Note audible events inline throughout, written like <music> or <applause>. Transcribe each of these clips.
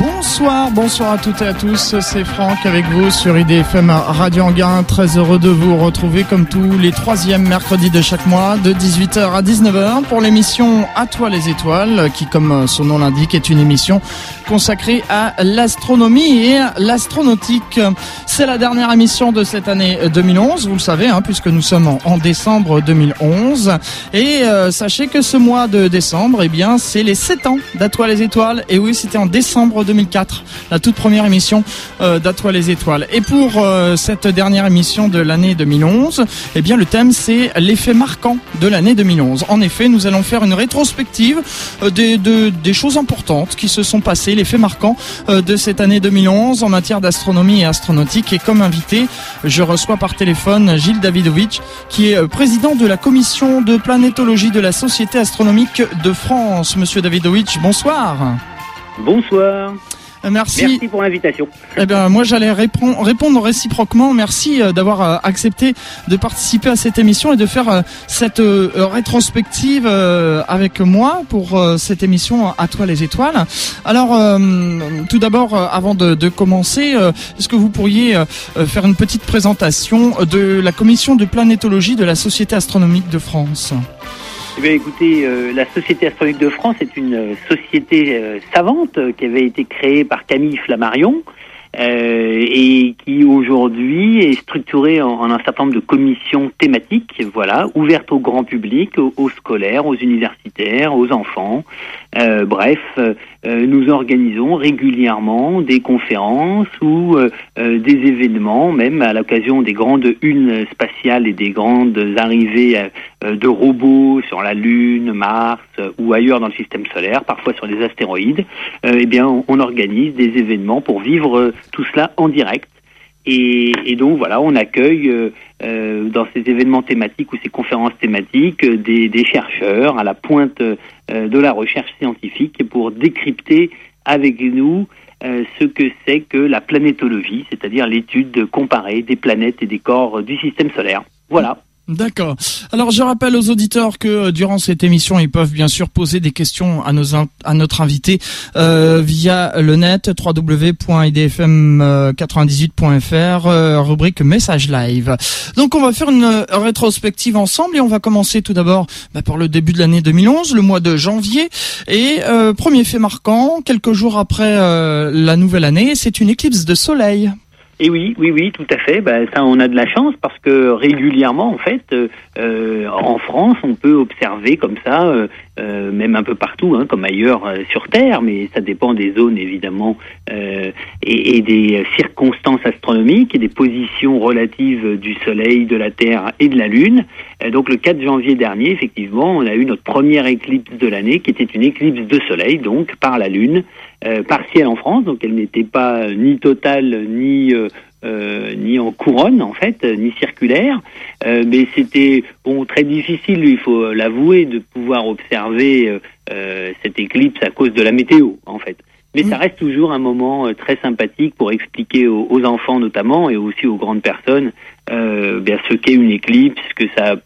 Bonsoir, bonsoir à toutes et à tous, c'est Franck avec vous sur IDFM Radio Anguin. Très heureux de vous retrouver comme tous les troisièmes mercredis de chaque mois de 18h à 19h pour l'émission À toi les étoiles qui comme son nom l'indique est une émission consacrée à l'astronomie et l'astronautique. C'est la dernière émission de cette année 2011, vous le savez hein, puisque nous sommes en, décembre 2011 et euh, sachez que ce mois de décembre, eh bien c'est les 7 ans d'À toi les étoiles et oui c'était en décembre 2004, la toute première émission euh, d'Atoile les étoiles. Et pour euh, cette dernière émission de l'année 2011, eh bien le thème c'est l'effet marquant de l'année 2011. En effet, nous allons faire une rétrospective euh, des, des choses importantes qui se sont passées, l'effet marquant de cette année 2011 en matière d'astronomie et astronautique. Et comme invité, je reçois par téléphone Gilles Davidovitch, qui est président de la commission de planétologie de la Société astronomique de France. Monsieur Davidovitch, bonsoir. Bonsoir. Euh, merci. Merci pour l'invitation. Eh bien, moi, j'allais répondre réciproquement. Merci euh, d'avoir euh, accepté de participer à cette émission et de faire cette rétrospective avec moi pour cette émission À toi les étoiles. Alors, tout d'abord, avant de, de commencer, est-ce que vous pourriez faire une petite présentation de la commission de planétologie de la Société astronomique de France? Eh écoutez, euh, la Société astronomique de France est une euh, société euh, savante qui avait été créée par Camille Flammarion et qui aujourd'hui est structurée en, un certain nombre de commissions thématiques, voilà, ouvertes au grand public, aux scolaires, aux universitaires, aux enfants, euh, bref, euh, nous organisons régulièrement des conférences ou euh, des événements, même à l'occasion des grandes unes spatiales et des grandes arrivées de robots sur la Lune, Mars ou ailleurs dans le système solaire, parfois sur des astéroïdes. eh bien, on organise des événements pour vivre tout cela en direct. Et, donc voilà, on accueille euh, euh dans ces événements thématiques ou ces conférences thématiques euh, des, chercheurs à la pointe euh, de la recherche scientifique pour décrypter avec nous ce que c'est que la planétologie, c'est-à-dire l'étude comparée des planètes et des corps du système solaire. Voilà. D'accord. Alors je rappelle aux auditeurs que euh, durant cette émission, ils peuvent bien sûr poser des questions à nos à notre invité euh, via le net www.idfm98.fr euh, rubrique message live. Donc on va faire une rétrospective ensemble et on va commencer tout d'abord bah, par le début de l'année 2011, le mois de janvier et premier fait marquant, quelques jours après la nouvelle année, c'est une éclipse de soleil. Et oui, oui, oui, tout à fait. Ben, ça, on a de la chance parce que régulièrement, en fait, euh, en France, on peut observer comme ça, euh, euh même un peu partout, hein, comme ailleurs sur Terre, mais ça dépend des zones évidemment et, des circonstances astronomiques et des positions relatives du Soleil, de la Terre et de la Lune. Donc le 4 janvier dernier, effectivement, on a eu notre première éclipse de l'année, qui était une éclipse de Soleil, donc par la Lune. Euh, partielle en France, donc elle n'était pas ni totale ni euh, euh, ni en couronne en fait, ni circulaire, mais c'était bon très difficile, il faut l'avouer, de pouvoir observer cette éclipse à cause de la météo en fait. Mais ça reste toujours un moment très sympathique pour expliquer aux, enfants notamment et aussi aux grandes personnes bien ce qu'est une éclipse, ce que ça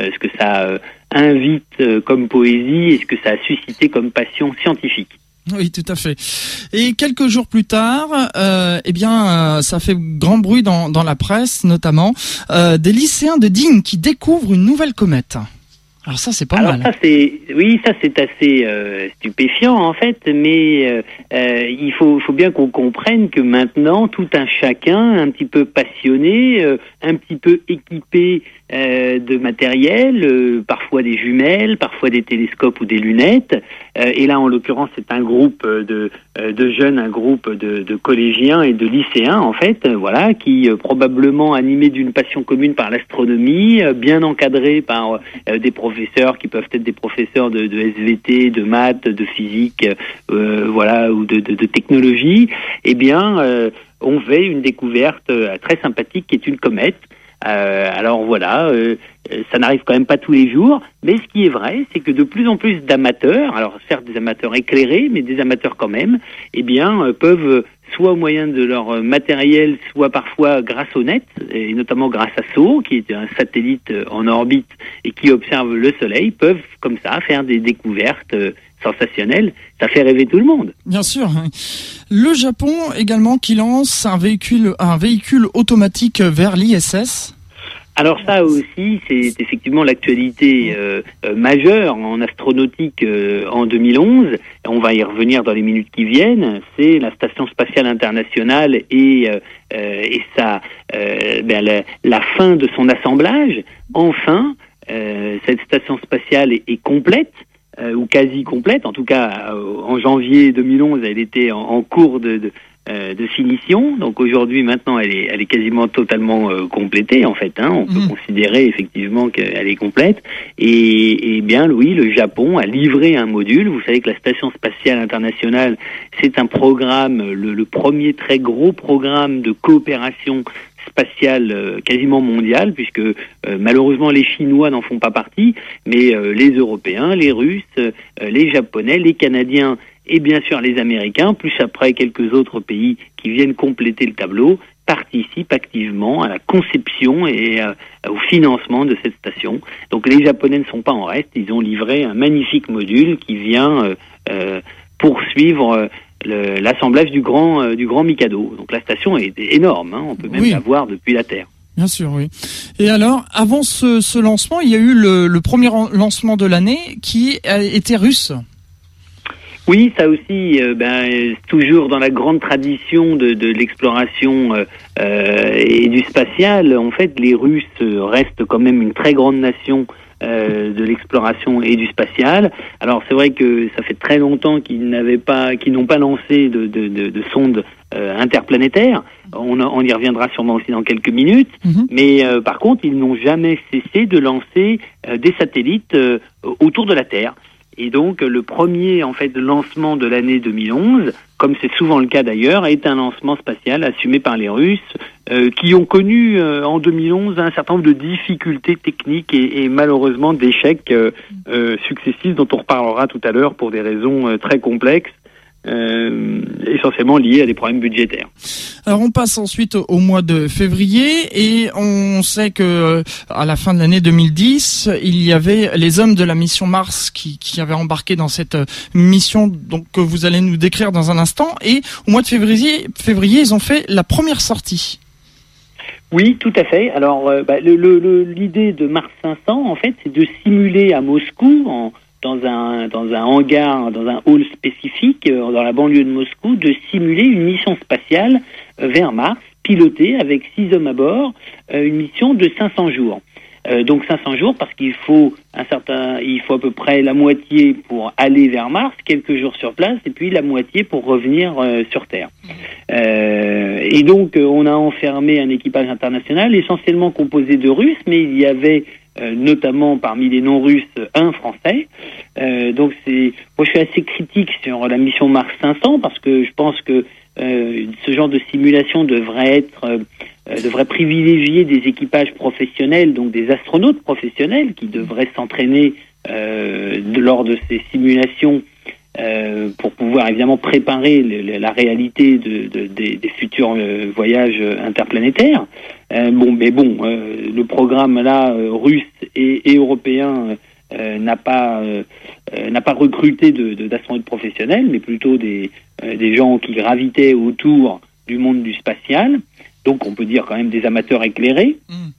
ce que ça invite comme poésie et ce que ça a suscité comme passion scientifique? Oui, tout à fait. Et quelques jours plus tard, euh, eh bien, euh, ça fait grand bruit dans, dans la presse, notamment euh, des lycéens de Digne qui découvrent une nouvelle comète. Alors ça, c'est pas Alors mal. Ça, c'est, oui, ça c'est assez euh, stupéfiant en fait, mais euh, euh, il faut, faut bien qu'on comprenne que maintenant, tout un chacun, un petit peu passionné, un petit peu équipé de matériel, parfois des jumelles, parfois des télescopes ou des lunettes. et là, en l'occurrence, c'est un groupe de, de jeunes, un groupe de, de, collégiens et de lycéens en fait, voilà, qui probablement animés d'une passion commune par l'astronomie, bien encadrés par des professeurs qui peuvent être des professeurs de, SVT, de maths, de physique, euh, voilà, ou de, technologie, eh bien, euh, on fait une découverte euh, très sympathique qui est une comète. Alors voilà, ça n'arrive quand même pas tous les jours, mais ce qui est vrai, c'est que de plus en plus d'amateurs, alors certes des amateurs éclairés, mais des amateurs quand même, eh bien, peuvent soit au moyen de leur euh, matériel, soit parfois grâce au net, et notamment grâce à SO, qui est un satellite euh, en orbite et qui observe le Soleil, peuvent comme ça faire des découvertes euh, sensationnel, ça fait rêver tout le monde. Bien sûr. Le Japon également qui lance un véhicule, un véhicule automatique vers l'ISS. Alors ça aussi, c'est effectivement l'actualité euh, euh, majeure en astronautique euh, en 2011. On va y revenir dans les minutes qui viennent. C'est la station spatiale internationale et, et ça, ben, la, la, fin de son assemblage. Enfin, cette station spatiale est, est complète. Ou quasi complète, en tout cas en janvier 2011, elle était en, en cours de, de, euh, de finition. Donc aujourd'hui, maintenant, elle est, elle est quasiment totalement euh, complétée en fait. Hein. On peut mhm. considérer effectivement qu'elle est complète. Et, et, bien, oui, le Japon a livré un module. Vous savez que la station spatiale internationale, c'est un programme, le, le, premier très gros programme de coopération spatiale euh, quasiment mondiale, puisque malheureusement les Chinois n'en font pas partie, mais les Européens, les Russes, les Japonais, les Canadiens et bien sûr les Américains, plus après quelques autres pays qui viennent compléter le tableau, participent activement à la conception et euh, au financement de cette station. Donc les Japonais ne sont pas en reste, ils ont livré un magnifique module qui vient euh, euh poursuivre euh, l'assemblage du grand du grand Mikado. Donc la station est énorme, hein, on peut même la voir depuis la Terre. Bien sûr, oui. Et alors, avant ce, ce lancement, il y a eu le, le premier lancement de l'année qui été russe. Oui, ça aussi, euh, ben, toujours dans la grande tradition de, de l'exploration euh, euh, et du spatial. En fait, les Russes restent quand même une très grande nation de l'exploration et du spatial. Alors c'est vrai que ça fait très longtemps qu'ils n'avaient pas, qu'ils n'ont pas lancé de, de, de, de sondes interplanétaires. On, on, y reviendra sûrement aussi dans quelques minutes. Mhm. Mais par contre, ils n'ont jamais cessé de lancer des satellites autour de la Terre. Et donc le premier en fait lancement de l'année 2011, comme c'est souvent le cas d'ailleurs, est un lancement spatial assumé par les Russes, euh, qui ont connu euh, en 2011 un certain nombre de difficultés techniques et, malheureusement d'échecs euh, euh successifs dont on reparlera tout à l'heure pour des raisons très complexes euh, essentiellement liés à des problèmes budgétaires. Alors on passe ensuite au mois de février et on sait que euh, à la fin de l'année 2010, il y avait les hommes de la mission Mars qui, qui avaient embarqué dans cette euh, mission donc que vous allez nous décrire dans un instant et au mois de février, février ils ont fait la première sortie. Oui, tout à fait. Alors, euh, bah, l'idée le, de Mars 500, en fait, c'est de simuler à Moscou, en, dans un, dans un hangar, dans un hall spécifique, euh, dans la banlieue de Moscou, de simuler une mission spatiale euh, vers Mars, pilotée avec six hommes à bord, euh, une mission de 500 jours. donc 500 jours parce qu'il faut un certain, il faut à peu près la moitié pour aller vers Mars, quelques jours sur place, et puis la moitié pour revenir sur Terre. et donc on a enfermé un équipage international essentiellement composé de Russes, mais il y avait euh, notamment parmi les non-russes, un Français. Euh, donc c'est, moi je suis assez critique sur la mission Mars 500 parce que je pense que euh, ce genre de simulation devrait être devrait privilégier des équipages professionnels, donc des astronautes professionnels qui devraient s'entraîner lors de ces simulations euh, pour pouvoir évidemment préparer la réalité de, de, des, des, futurs euh, voyages interplanétaires. Euh, bon, mais bon, le programme là russe et, et européen n'a pas n'a pas recruté d'astronautes de, professionnels, mais plutôt des des gens qui gravitaient autour du monde du spatial. Donc, on peut dire quand même des amateurs éclairés. Mm.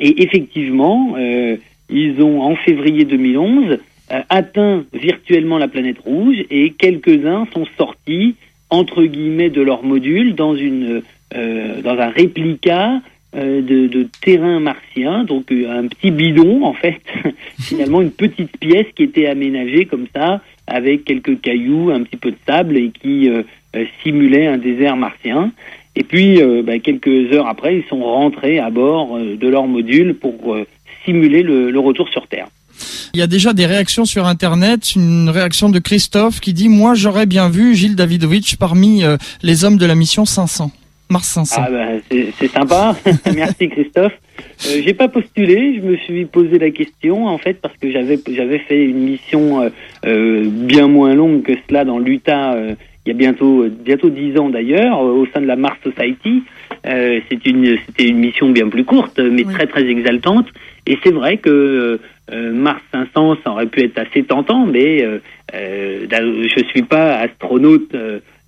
Et effectivement, ils ont en février 2011 euh, atteint virtuellement la planète rouge et quelques-uns sont sortis entre guillemets de leur module dans une euh, dans un réplica euh, de, terrain martien, donc un petit bidon en fait, <laughs> finalement une petite pièce qui était aménagée comme ça avec quelques cailloux, un petit peu de sable et qui simulait un désert martien. Et puis bah, quelques heures après, ils sont rentrés à bord de leur module pour simuler le, le retour sur Terre. Il y a déjà des réactions sur Internet, une réaction de Christophe qui dit Moi j'aurais bien vu Gilles Davidovitch parmi euh, les hommes de la mission 500. Mars 500. Ah ben, c'est sympa, <laughs> merci Christophe. Euh, j'ai pas postulé, je me suis posé la question en fait parce que j'avais j'avais fait une mission euh, euh bien moins longue que cela dans l'Utah il y a bientôt bientôt dix ans d'ailleurs au sein de la Mars Society. c'est une c'était une mission bien plus courte mais très très exaltante et c'est vrai que Mars 500, ça aurait pu être assez tentant, mais je suis pas astronaute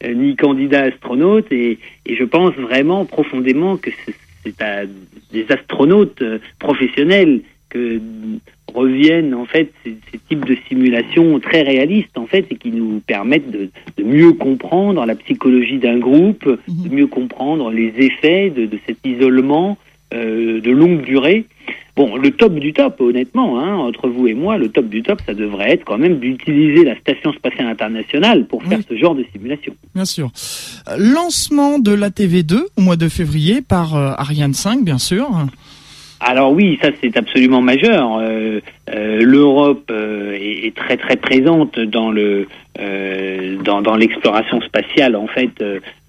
ni candidat astronaute, et, et, je pense vraiment profondément que c'est à des astronautes professionnels que reviennent en fait ces, types de simulations très réalistes en fait et qui nous permettent de, mieux comprendre la psychologie d'un groupe, de mhm. mieux comprendre les effets de, cet isolement euh, de longue durée. Bon, le top du top, honnêtement, hein, entre vous et moi, le top du top, ça devrait être quand même d'utiliser la Station spatiale internationale pour faire ce genre de simulation. Bien sûr. Lancement de la TV2 au mois de février par euh, Ariane 5, bien sûr. Alors oui, ça c'est absolument majeur. Euh, euh, L'Europe euh, est, très très présente dans le dans, l'exploration spatiale en fait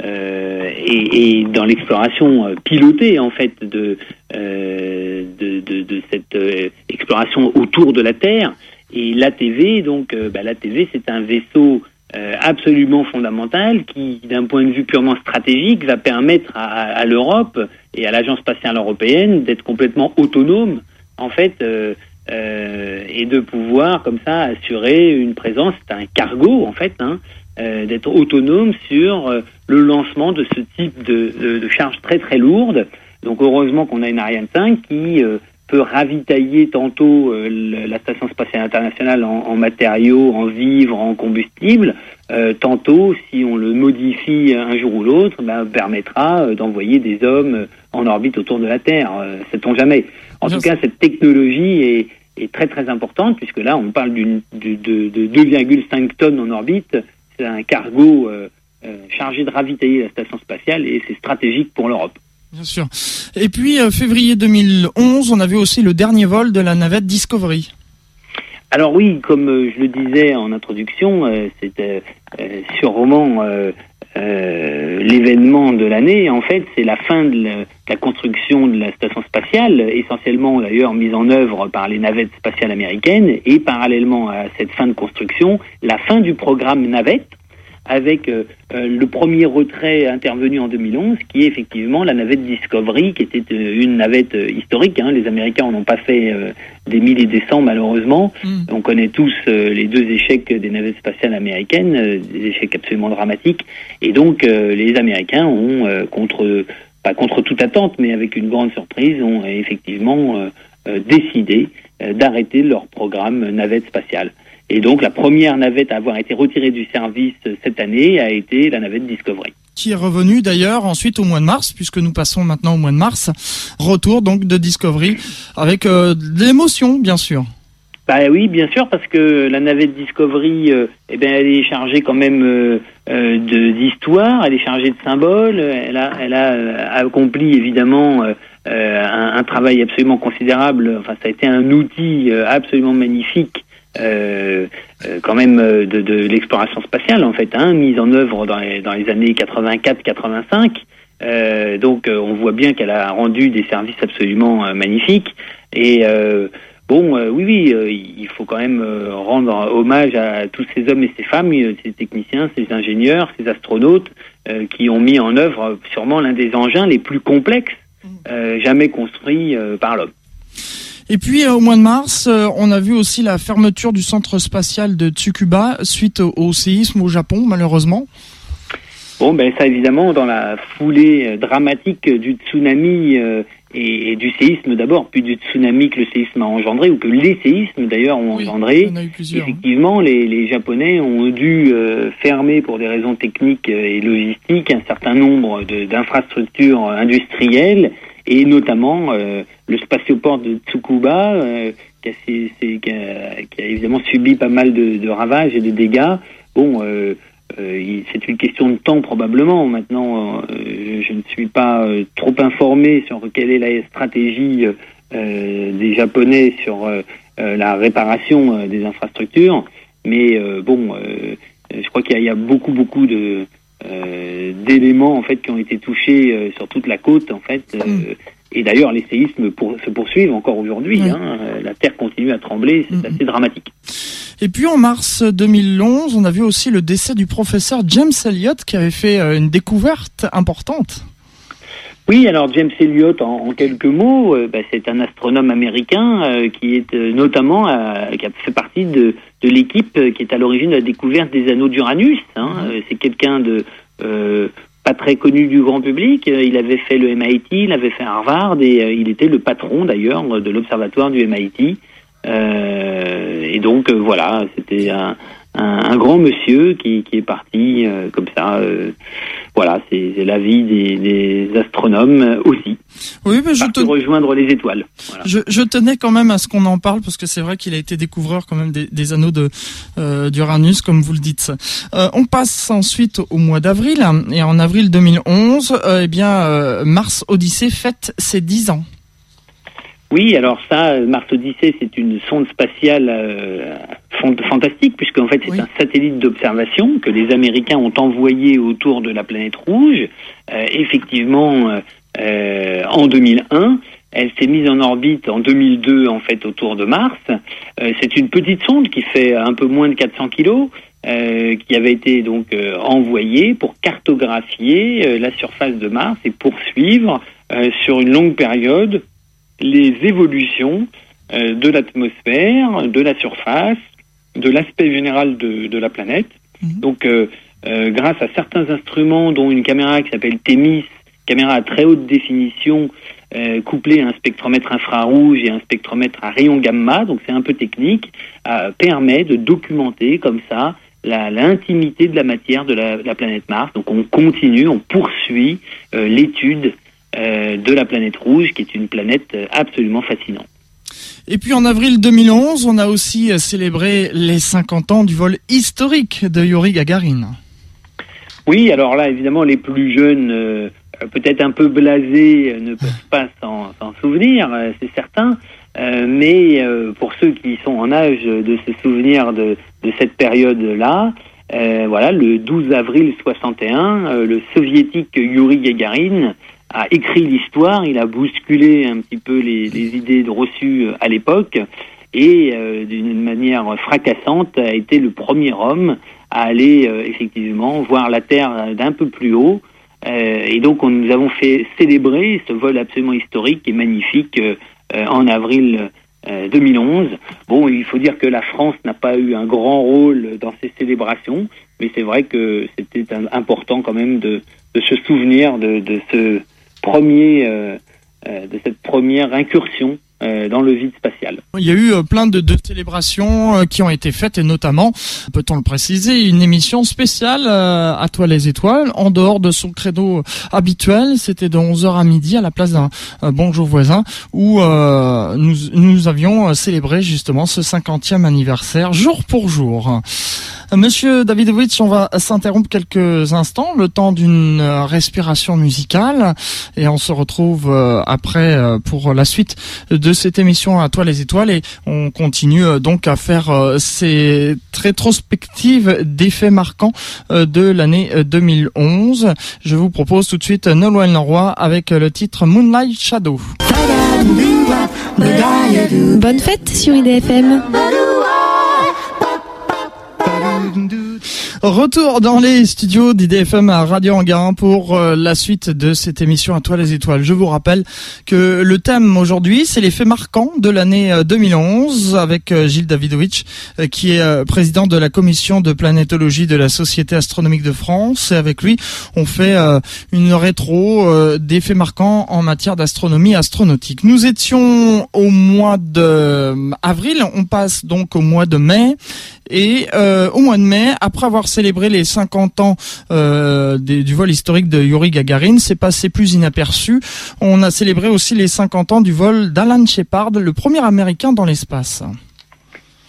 et, dans l'exploration pilotée en fait de de, cette exploration autour de la Terre. Et l'ATV, donc bah, l'ATV c'est un vaisseau absolument fondamental qui, d'un point de vue purement stratégique, va permettre à, l'Europe et à l'Agence spatiale européenne d'être complètement autonome, en fait, euh, euh, et de pouvoir, comme ça, assurer une présence, c'est un cargo, en fait, hein, d'être autonome sur le lancement de ce type de, de, de charges très très lourdes. Donc heureusement qu'on a une Ariane 5 qui peut ravitailler tantôt euh, la station spatiale internationale en, matériaux, en vivres, en combustible, euh, tantôt, si on le modifie un jour ou l'autre, ben, permettra euh, d'envoyer des hommes en orbite autour de la Terre. Sait-on jamais En tout cas, cette technologie est, est, très très importante puisque là, on parle d'une de, de, 2,5 tonnes en orbite. C'est un cargo chargé de ravitailler la station spatiale et c'est stratégique pour l'Europe. Bien sûr. Et puis, euh, février 2011, on a vu aussi le dernier vol de la navette Discovery. Alors oui, comme euh, je le disais en introduction, euh, c'était sûrement l'événement de l'année. En fait, c'est la fin de la, construction de la station spatiale, essentiellement d'ailleurs mise en œuvre par les navettes spatiales américaines, et parallèlement à cette fin de construction, la fin du programme navette avec euh, euh, le premier retrait intervenu en 2011, qui est effectivement la navette Discovery, qui était euh, une navette historique. Hein. Les Américains n'en ont pas fait des milliers et des cents, malheureusement. Mm. On connaît tous les deux échecs des navettes spatiales américaines, des échecs absolument dramatiques. Et donc, les Américains ont, contre, pas contre toute attente, mais avec une grande surprise, ont effectivement décidé d'arrêter leur programme navette spatiale. Et donc la première navette à avoir été retirée du service cette année a été la navette Discovery. Qui est revenue d'ailleurs ensuite au mois de mars, puisque nous passons maintenant au mois de mars. Retour donc de Discovery avec euh, de l'émotion bien sûr. Bah oui, bien sûr, parce que la navette Discovery, euh, eh ben, elle est chargée quand même euh, euh d'histoire, elle est chargée de symboles, elle a, elle a accompli évidemment un, un, travail absolument considérable. Enfin, ça a été un outil absolument magnifique euh, euh, quand même euh, de, de l'exploration spatiale en fait, hein, mise en œuvre dans les, dans les années 84-85. Euh, donc on voit bien qu'elle a rendu des services absolument magnifiques. Et bon, oui, oui, il faut quand même rendre hommage à tous ces hommes et ces femmes, ces techniciens, ces ingénieurs, ces astronautes qui ont mis en œuvre sûrement l'un des engins les plus complexes mmh. jamais construits par l'homme. Et puis euh, au mois de mars, euh, on a vu aussi la fermeture du centre spatial de Tsukuba suite au, séisme au Japon, malheureusement. Bon, ben ça évidemment, dans la foulée euh, dramatique du tsunami et, du séisme d'abord, puis du tsunami que le séisme a engendré, ou que les séismes d'ailleurs ont engendré, hein. effectivement, les, les, Japonais ont dû fermer pour des raisons techniques et logistiques un certain nombre d'infrastructures industrielles et notamment euh, le spatioport de Tsukuba, euh, qui, a, qui, a, qui, a, évidemment subi pas mal de, de ravages et de dégâts. Bon, euh, euh c'est une question de temps probablement. Maintenant, je ne suis pas trop informé sur quelle est la stratégie des Japonais sur la réparation des infrastructures, mais bon, je crois qu'il y, y, a beaucoup, beaucoup de euh, d'éléments en fait qui ont été touchés euh, sur toute la côte en fait. Euh, mm. Et d'ailleurs, les séismes se poursuivent encore aujourd'hui. Hein. La terre continue à trembler, c'est assez dramatique. Et puis en mars 2011, on a vu aussi le décès du professeur James Elliott qui avait fait une découverte importante. Oui, alors James Elliott, en, quelques mots, euh, bah, c'est un astronome américain euh, qui est euh, notamment qui a fait partie de, de l'équipe qui est à l'origine de la découverte des anneaux d'Uranus. Hein. Mhm. C'est quelqu'un de pas très connu du grand public. Il avait fait le MIT, il avait fait Harvard et il était le patron d'ailleurs de l'observatoire du MIT. et donc voilà, c'était un, un, grand monsieur qui, qui est parti comme ça voilà, c'est la vie des, astronomes aussi. Oui, mais je te... rejoindre les étoiles. Je, tenais quand même à ce qu'on en parle parce que c'est vrai qu'il a été découvreur quand même des, anneaux de euh, d'Uranus, comme vous le dites. Euh, on passe ensuite au mois d'avril et en avril 2011, euh, eh bien Mars Odyssée fête ses 10 ans. Oui, alors ça, Mars Odyssey, c'est une sonde spatiale euh, fantastique, puisque en fait c'est un satellite d'observation que les Américains ont envoyé autour de la planète rouge. Euh, effectivement, euh, en 2001, elle s'est mise en orbite en 2002 en fait autour de Mars. c'est une petite sonde qui fait un peu moins de 400 kilos. qui avait été donc envoyée pour cartographier la surface de Mars et poursuivre sur une longue période les évolutions euh, de l'atmosphère, de la surface, de l'aspect général de, de, la planète. Mhm. Donc, euh, euh, grâce à certains instruments, dont une caméra qui s'appelle TEMIS, caméra à très haute définition, euh, couplée à un spectromètre infrarouge et un spectromètre à rayon gamma, donc c'est un peu technique, permet de documenter comme ça l'intimité de la matière de la, la, planète Mars. Donc on continue, on poursuit l'étude euh, de la planète rouge, qui est une planète euh, absolument fascinante. Et puis en avril 2011, on a aussi euh, célébré les 50 ans du vol historique de Yuri Gagarin. Oui, alors là, évidemment, les plus jeunes, peut-être un peu blasés, ne peuvent pas s'en souvenir, c'est certain. mais pour ceux qui sont en âge de se souvenir de, de cette période-là, voilà, le 12 avril 61, le soviétique Yuri Gagarin a écrit l'histoire, il a bousculé un petit peu les, idées reçues euh, à l'époque et euh, d'une manière fracassante a été le premier homme à aller euh, effectivement voir la Terre d'un peu plus haut. et donc on, nous avons fait célébrer ce vol absolument historique et magnifique en avril 2011. Bon, il faut dire que la France n'a pas eu un grand rôle dans ces célébrations, mais c'est vrai que c'était important quand même de, de se souvenir de ce premier, euh, euh, de cette première incursion euh, dans le vide spatial. Il y a eu plein de, de, célébrations qui ont été faites et notamment, peut-on le préciser, une émission spéciale à Toi les étoiles en dehors de son credo habituel. C'était de 11h à midi à la place d'un Bonjour voisin où nous, nous avions célébré justement ce 50e anniversaire jour pour jour. Monsieur Davidovich, on va s'interrompre quelques instants, le temps d'une respiration musicale, et on se retrouve euh, après euh, pour la suite de cette émission à toi les étoiles, et on continue euh, donc à faire ces rétrospectives d'effets marquants de l'année 2011. Je vous propose tout de suite Nolwenn Leroy avec le titre Moonlight Shadow. Bonne fête sur IDFM. Retour dans les studios d'IDFM à Radio Anguin pour euh, la suite de cette émission à toi les étoiles. Je vous rappelle que le thème aujourd'hui, c'est les faits marquants de l'année 2011 euh, avec euh, Gilles Davidovich, qui est président de la commission de planétologie de la Société astronomique de France. Et avec lui, on fait une rétro des faits marquants en matière d'astronomie astronautique. Nous étions au mois de avril, on passe donc au mois de mai et au mois de mai, après avoir célébré les 50 ans euh, du vol historique de Yuri Gagarin, c'est passé plus inaperçu. On a célébré aussi les 50 ans du vol d'Alan Shepard, le premier Américain dans l'espace.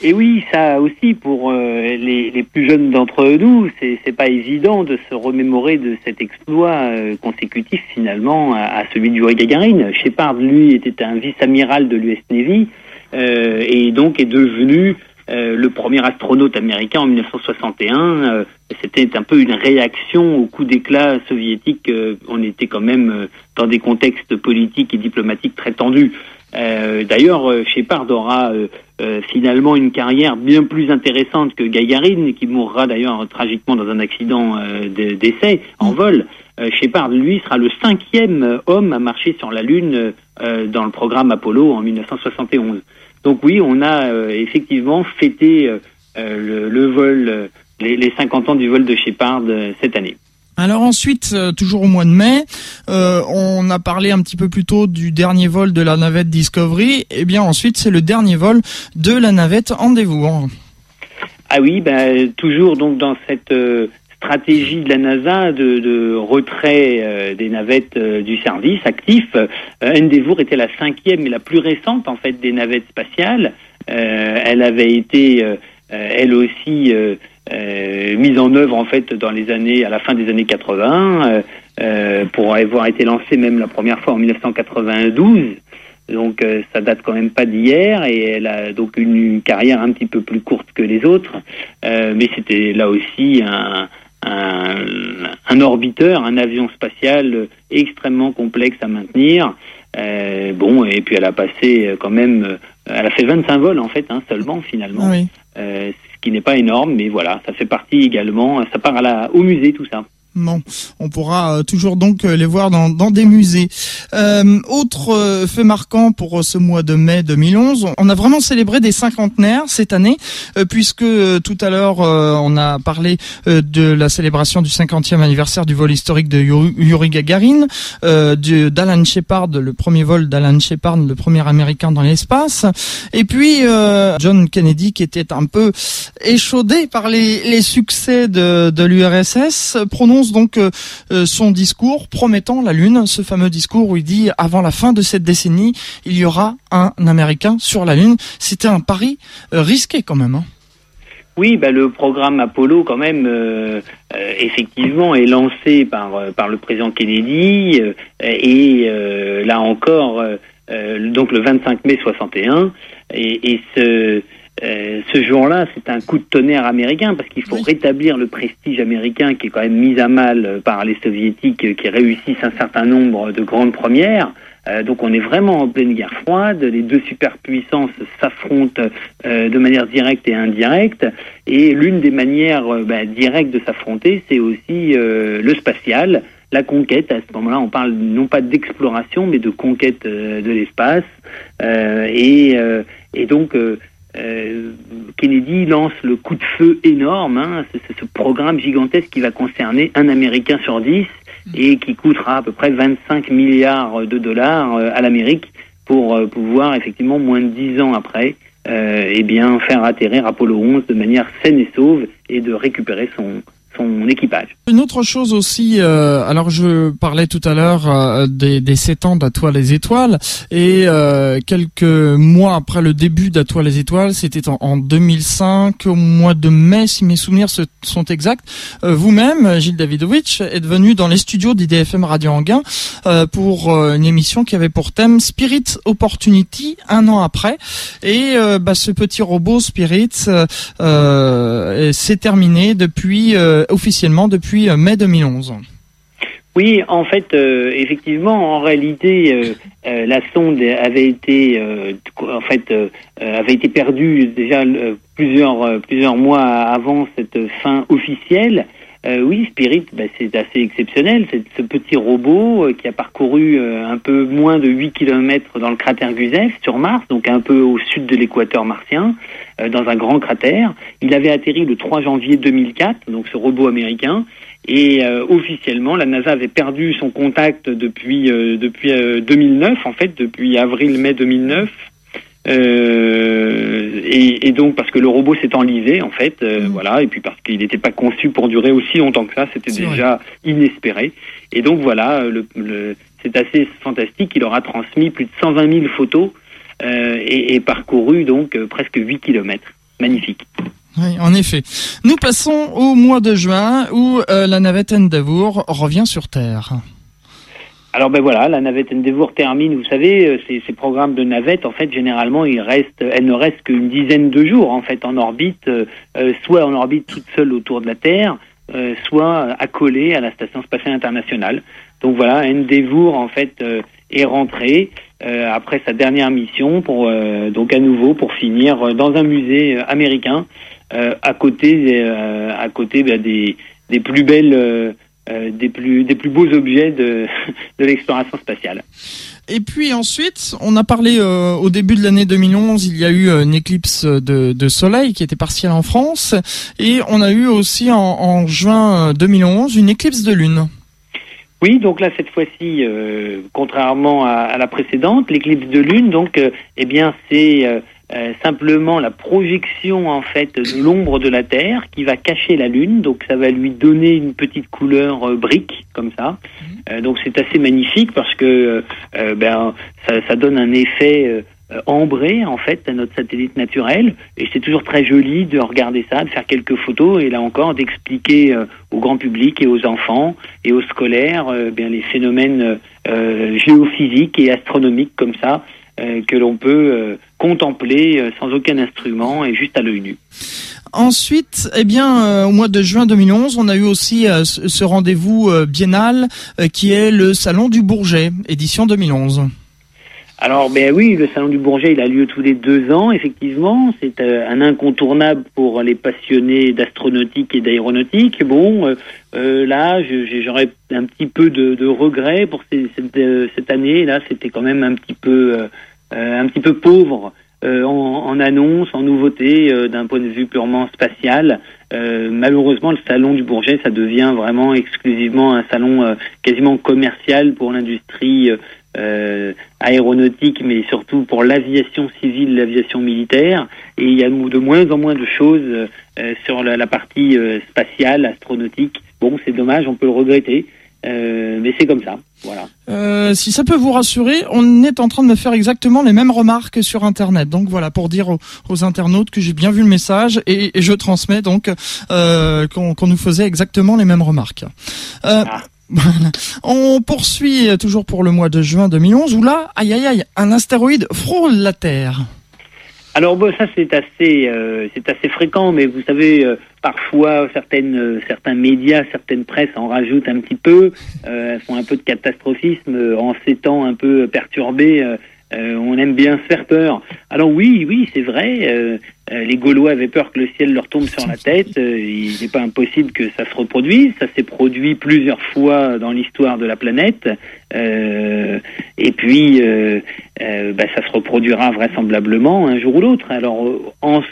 Et oui, ça aussi pour euh, les, plus jeunes d'entre nous, c'est pas évident de se remémorer de cet exploit euh, consécutif finalement à, à, celui de Yuri Gagarin. Shepard, lui, était un vice-amiral de l'US Navy et donc est devenu euh, le premier astronaute américain en 1961. Euh, c'était un peu une réaction au coup d'éclat soviétique. Euh, on était quand même dans des contextes politiques et diplomatiques très tendus. D'ailleurs, Shepard aura finalement une carrière bien plus intéressante que Gagarine, qui mourra d'ailleurs tragiquement dans un accident d'essai en mm. vol. Shepard, lui, sera le cinquième homme à marcher sur la Lune dans le programme Apollo en 1971. Donc oui, on a effectivement fêté le, vol, les, les, 50 ans du vol de Shepard cette année. Alors ensuite, euh, toujours au mois de mai, euh, on a parlé un petit peu plus tôt du dernier vol de la navette Discovery. Et eh bien ensuite, c'est le dernier vol de la navette Endeavour. Ah oui, ben toujours donc dans cette euh, stratégie de la NASA de, retrait des navettes du service actif. Endeavour était la cinquième et la plus récente en fait des navettes spatiales. elle avait été elle aussi euh, mise en œuvre en fait dans les années à la fin des années 80 euh, euh, pour avoir été lancée même la première fois en 1992 donc ça date quand même pas d'hier et elle a donc une, carrière un petit peu plus courte que les autres mais c'était là aussi un, un, un, orbiteur un avion spatial extrêmement complexe à maintenir. Bon et puis elle a passé quand même elle a fait 25 vols en fait hein, seulement finalement. Oui. Ce qui n'est pas énorme, mais voilà, ça fait partie également, ça part à la, au musée tout ça. On pourra euh, toujours donc euh, les voir dans, des musées. Euh, autre euh, fait marquant pour ce mois de mai 2011, on a vraiment célébré des cinquantenaires cette année, puisque tout à l'heure on a parlé de la célébration du 50e anniversaire du vol historique de Yuri Gagarin, de d'Alan Shepard, le premier vol d'Alan Shepard, le premier américain dans l'espace, et puis John Kennedy qui était un peu échaudé par les, les succès de, de l'URSS, prononce donc euh, euh, son discours promettant la Lune, ce fameux discours où il dit avant la fin de cette décennie, il y aura un Américain sur la Lune. C'était un pari euh, risqué quand même. Hein. Oui, bah, le programme Apollo, quand même, effectivement, est lancé par, par le président Kennedy et là encore, donc le 25 mai 61, et, et ce euh, ce jour-là, c'est un coup de tonnerre américain parce qu'il faut rétablir le prestige américain qui est quand même mis à mal euh, par les soviétiques euh, qui réussissent un certain nombre de grandes premières. donc on est vraiment en pleine guerre froide. Les deux superpuissances s'affrontent de manière directe et indirecte. Et l'une des manières bah, directes de s'affronter, c'est aussi le spatial la conquête. À ce moment-là, on parle non pas d'exploration, mais de conquête de l'espace. et, et, donc, euh, Kennedy lance le coup de feu énorme, hein, c'est ce programme gigantesque qui va concerner un Américain sur dix et qui coûtera à peu près 25 milliards de dollars euh, à l'Amérique pour euh, pouvoir effectivement moins de dix ans après eh bien faire atterrir Apollo 11 de manière saine et sauve et de récupérer son, Une autre chose aussi, euh, alors je parlais tout à l'heure euh, des, des 7 ans d'Atoile les Étoiles et euh, quelques mois après le début d'Atoile les Étoiles, c'était en, 2005 au mois de mai si mes souvenirs sont exacts. Vous-même, Gilles Davidovitch, êtes venu dans les studios d'IDFM Radio Anguin pour une émission qui avait pour thème Spirit Opportunity un an après et bah, ce petit robot Spirit s'est terminé depuis officiellement depuis euh, mai 2011. Oui, en fait, euh, effectivement, en réalité, euh, la sonde avait été, en fait, avait été perdue déjà plusieurs plusieurs mois avant cette fin officielle. oui, Spirit, bah, c'est assez exceptionnel. C'est ce petit robot qui a parcouru un peu moins de 8 km dans le cratère Gusev sur Mars, donc un peu au sud de l'équateur martien. Euh, dans un grand cratère. Il avait atterri le 3 janvier 2004, donc ce robot américain. Et euh, officiellement, la NASA avait perdu son contact depuis euh, depuis 2009, en fait, depuis avril-mai 2009. Et, et, donc parce que le robot s'est enlisé en fait, mmh. voilà, et puis parce qu'il n'était pas conçu pour durer aussi longtemps que ça, c'était déjà inespéré. Et donc voilà, le, le, c'est assez fantastique. Il aura transmis plus de 120 000 photos euh, et, parcouru donc euh, presque 8 km. Magnifique. Oui, en effet. Nous passons au mois de juin où euh, la navette Endeavour revient sur Terre. Alors ben voilà, la navette Endeavour termine. Vous savez, ces, ces, programmes de navette, en fait, généralement, il reste, elle ne reste qu'une dizaine de jours en fait en orbite, soit en orbite toute seule autour de la Terre, soit accolée à la station spatiale internationale. Donc voilà, Endeavour en fait est rentrée après sa dernière mission pour donc à nouveau pour finir dans un musée américain à côté à côté bah, des des plus belles des plus des plus beaux objets de <laughs> de l'exploration spatiale. Et puis ensuite, on a parlé euh, au début de l'année 2011, il y a eu euh, une éclipse de, de, soleil qui était partielle en France, et on a eu aussi en, en juin 2011 une éclipse de lune. Oui, donc là cette fois-ci, euh, contrairement à, à, la précédente, l'éclipse de lune, donc eh bien c'est euh, simplement la projection en fait de l'ombre de la Terre qui va cacher la Lune, donc ça va lui donner une petite couleur euh, brique comme ça. Mhm. Euh, donc c'est assez magnifique parce que ben ça, ça, donne un effet ambré en fait à notre satellite naturel et c'est toujours très joli de regarder ça, de faire quelques photos et là encore d'expliquer au grand public et aux enfants et aux scolaires bien les phénomènes géophysiques et astronomiques comme ça euh, que l'on peut euh, contempler euh, sans aucun instrument et juste à l'œil nu. Ensuite, eh bien, au mois de juin 2011, on a eu aussi ce rendez-vous biennal qui est le Salon du Bourget, édition 2011. Alors, ben oui, le Salon du Bourget, il a lieu tous les deux ans, effectivement. C'est un incontournable pour les passionnés d'astronautique et d'aéronautique. Bon, là, j'aurais un petit peu de, regret pour cette, cette, année. Là, c'était quand même un petit peu euh, un petit peu pauvre euh, en, annonces, en nouveautés euh, d'un point de vue purement spatial. malheureusement, le salon du Bourget, ça devient vraiment exclusivement un salon quasiment commercial pour l'industrie aéronautique, mais surtout pour l'aviation civile, l'aviation militaire. Et il y a de moins en moins de choses sur la, la partie spatiale, astronautique. Bon, c'est dommage, on peut le regretter. Euh, mais c'est comme ça, voilà. Euh, si ça peut vous rassurer, on est en train de me faire exactement les mêmes remarques sur Internet. Donc voilà, pour dire aux, internautes que j'ai bien vu le message et, je transmets donc euh, qu'on nous faisait exactement les mêmes remarques. Euh, ah. On poursuit toujours pour le mois de juin 2011 où là, aïe aïe aïe, un astéroïde frôle la Terre. Alors bon, ça c'est assez, euh, assez fréquent, mais vous savez, euh, parfois certaines, euh, certains médias, certaines presses en rajoutent un petit peu, font un peu de catastrophisme en s'étant un peu perturbés euh, on aime bien se faire peur. Alors oui, oui, c'est vrai. Euh, euh, les Gaulois avaient peur que le ciel leur tombe sur la tête. il n'est pas impossible que ça se reproduise. Ça s'est produit plusieurs fois dans l'histoire de la planète. et puis, bah, ça se reproduira vraisemblablement un jour ou l'autre. Alors, en,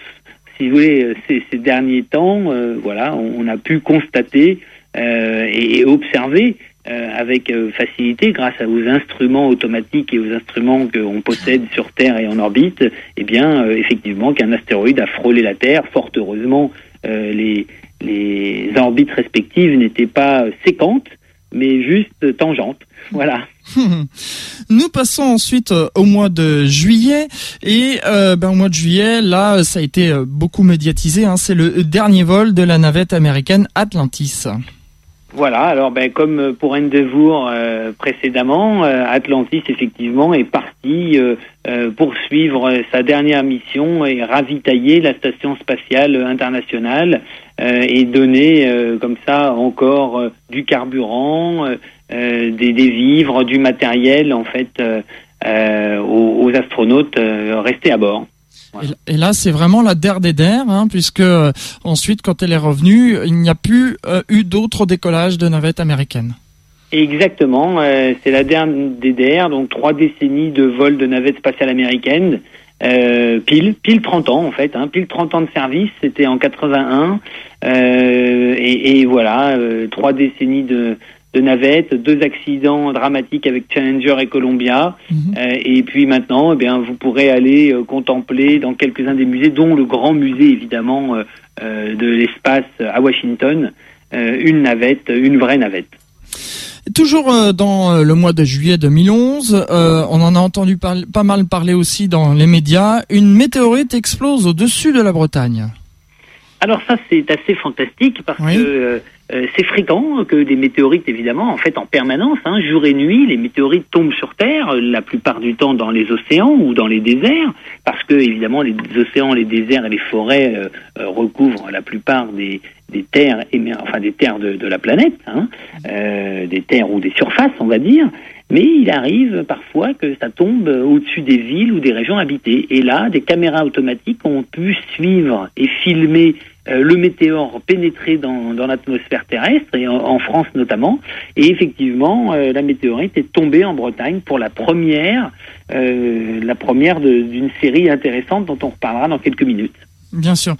si vous voulez, ces, derniers temps, voilà, on, a pu constater et observer euh, avec euh, facilité grâce aux instruments automatiques et aux instruments qu'on possède <laughs> sur Terre et en orbite, eh bien, euh, effectivement, qu'un astéroïde a frôlé la Terre. Fort heureusement, les, les orbites respectives n'étaient pas séquentes, mais juste tangentes. Voilà. <laughs> Nous passons ensuite au mois de juillet et ben, au mois de juillet, là, ça a été beaucoup médiatisé. Hein, C'est le dernier vol de la navette américaine Atlantis. Voilà, alors ben, comme pour Endeavour euh, précédemment, euh, Atlantis effectivement est parti euh, poursuivre sa dernière mission et ravitailler la station spatiale internationale et donner comme ça encore du carburant, des, des, vivres, du matériel en fait aux, astronautes restés à bord. Et, là, c'est vraiment la der des der, hein, puisque euh, ensuite, quand elle est revenue, il n'y a plus euh, eu d'autres décollages de navettes américaines. Exactement, euh, c'est la der des der, donc trois décennies de vol de navettes spatiales américaines, pile, pile 30 ans en fait, hein, pile 30 ans de service, c'était en 81, et, et, voilà, trois décennies de, de navettes, deux accidents dramatiques avec Challenger et Columbia. Mhm. Euh, et puis maintenant, eh bien, vous pourrez aller euh, contempler dans quelques-uns des musées, dont le grand musée évidemment euh, de l'espace à Washington, une navette, une vraie navette. Toujours dans le mois de juillet 2011, on en a entendu pas mal parler aussi dans les médias, une météorite explose au-dessus de la Bretagne. Alors ça c'est assez fantastique parce que euh, c'est fréquent que des météorites, évidemment, en fait, en permanence, hein, jour et nuit, les météorites tombent sur Terre, la plupart du temps dans les océans ou dans les déserts, parce que, évidemment, les océans, les déserts et les forêts euh, euh, recouvrent la plupart des, des terres, enfin des terres de, de la planète, hein, des terres ou des surfaces, on va dire. mais il arrive parfois que ça tombe au-dessus des villes ou des régions habitées. Et là, des caméras automatiques ont pu suivre et filmer euh, le météore pénétrer dans, dans l'atmosphère terrestre, et en, France notamment. Et effectivement, euh, la météorite est tombée en Bretagne pour la première, euh, la première d'une série intéressante dont on reparlera dans quelques minutes. Bien sûr.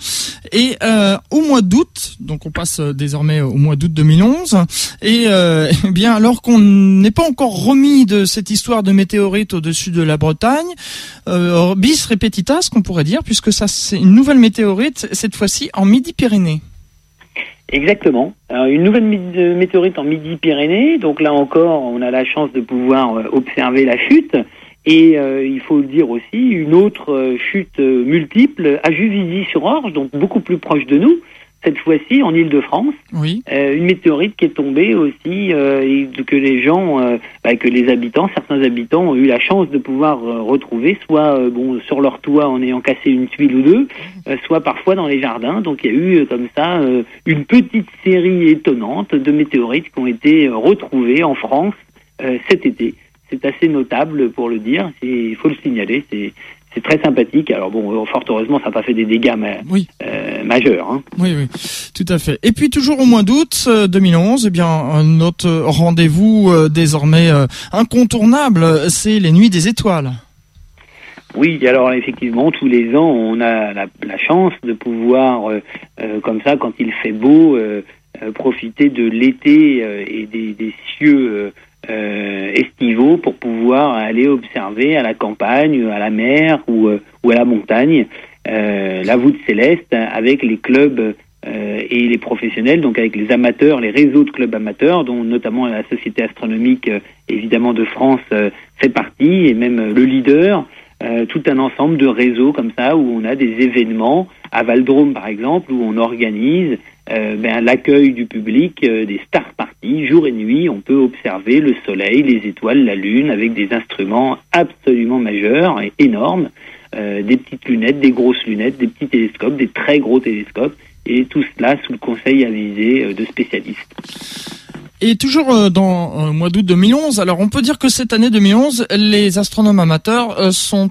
Et euh, au mois d'août, donc on passe euh, désormais au mois d'août 2011, et euh, <laughs> eh bien alors qu'on n'est pas encore remis de cette histoire de météorite au-dessus de la Bretagne, euh, bis repetitas qu'on pourrait dire, puisque ça c'est une nouvelle météorite cette fois-ci en Midi-Pyrénées. Exactement. Une nouvelle météorite en Midi-Pyrénées. Donc là encore, on a la chance de pouvoir observer la chute. Et euh, il faut le dire aussi, une autre euh, chute euh, multiple à Juvisy-sur-Orge, donc beaucoup plus proche de nous, cette fois-ci en Ile-de-France. Oui. une météorite qui est tombée aussi et que les gens, bah, que les habitants, certains habitants ont eu la chance de pouvoir retrouver, soit bon sur leur toit en ayant cassé une tuile ou deux, soit parfois dans les jardins. Donc il y a eu comme ça une petite série étonnante de météorites qui ont été retrouvées en France cet été c'est assez notable pour le dire. Il faut le signaler. C'est c'est très sympathique. Alors bon, fort heureusement, ça n'a pas fait des dégâts euh, majeurs. Hein. Oui, oui, tout à fait. Et puis toujours au mois d'août 2011, euh, eh bien notre rendez-vous euh, désormais incontournable, c'est les Nuits des Étoiles. Oui, alors effectivement, tous les ans, on a la, chance de pouvoir, comme ça, quand il fait beau, profiter de l'été et des, des cieux euh, estivaux pour pouvoir aller observer à la campagne, à la mer ou, euh, à la montagne euh, la voûte céleste avec les clubs et les professionnels, donc avec les amateurs, les réseaux de clubs amateurs, dont notamment la Société astronomique évidemment de France fait partie et même le leader. tout un ensemble de réseaux comme ça où on a des événements à Valdrome par exemple où on organise euh, ben, l'accueil du public, euh, des star parties, jour et nuit, on peut observer le soleil, les étoiles, la lune, avec des instruments absolument majeurs et énormes, euh, des petites lunettes, des grosses lunettes, des petits télescopes, des très gros télescopes, et tout cela sous le conseil avisé de spécialistes. Et toujours euh, dans le euh, mois d'août 2011, alors on peut dire que cette année 2011, les astronomes amateurs euh, sont